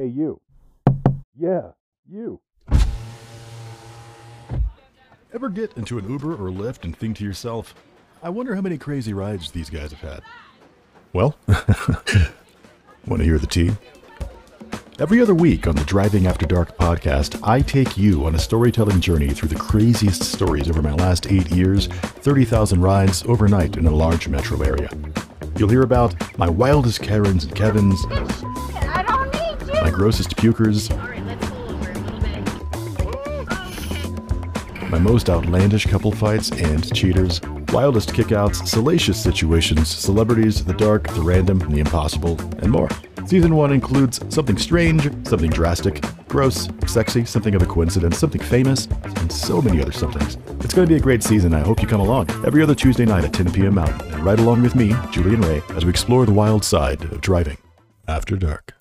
Hey, you. Yeah, you. Ever get into an Uber or Lyft and think to yourself, I wonder how many crazy rides these guys have had? Well, want to hear the tea? Every other week on the Driving After Dark podcast, I take you on a storytelling journey through the craziest stories over my last eight years, 30,000 rides overnight in a large metro area. You'll hear about my wildest Karens and Kevins, little pukers, my most outlandish couple fights and cheaters, wildest kickouts, salacious situations, celebrities, the dark, the random, the impossible, and more. Season 1 includes something strange, something drastic, gross, sexy, something of a coincidence, something famous, and so many other somethings. It's going to be a great season. I hope you come along every other Tuesday night at 10 p.m. Mountain, and ride along with me, Julian Rai, as we explore the wild side of driving after dark.